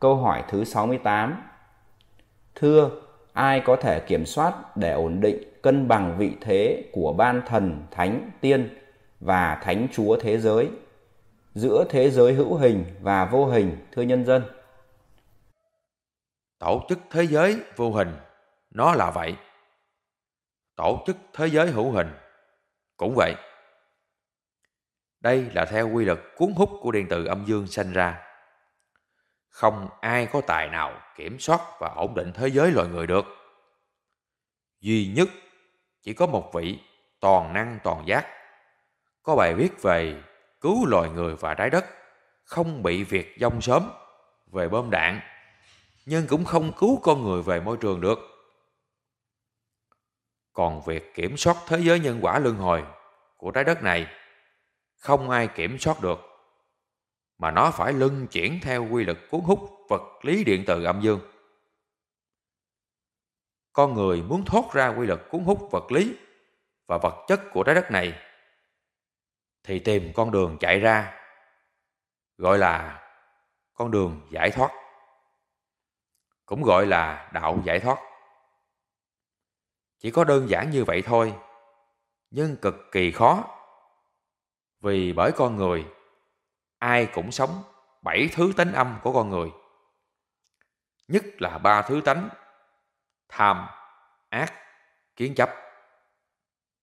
Câu hỏi thứ 68 Thưa, ai có thể kiểm soát để ổn định cân bằng vị thế của ban thần, thánh, tiên và thánh chúa thế giới giữa thế giới hữu hình và vô hình, thưa nhân dân? Tổ chức thế giới vô hình, nó là vậy. Tổ chức thế giới hữu hình, cũng vậy. Đây là theo quy luật cuốn hút của điện từ âm dương sanh ra. Không ai có tài nào kiểm soát và ổn định thế giới loài người được. Duy nhất chỉ có một vị toàn năng toàn giác. Có bài viết về cứu loài người và trái đất không bị việc dông sớm về bom đạn, nhưng cũng không cứu con người về môi trường được. Còn việc kiểm soát thế giới nhân quả luân hồi của trái đất này không ai kiểm soát được mà nó phải luân chuyển theo quy luật cuốn hút vật lý điện từ âm dương. Con người muốn thoát ra quy luật cuốn hút vật lý và vật chất của trái đất này thì tìm con đường chạy ra, gọi là con đường giải thoát, cũng gọi là đạo giải thoát. Chỉ có đơn giản như vậy thôi, nhưng cực kỳ khó, vì bởi con người ai cũng sống bảy thứ tánh âm của con người. Nhất là ba thứ tánh, tham, ác, kiến chấp.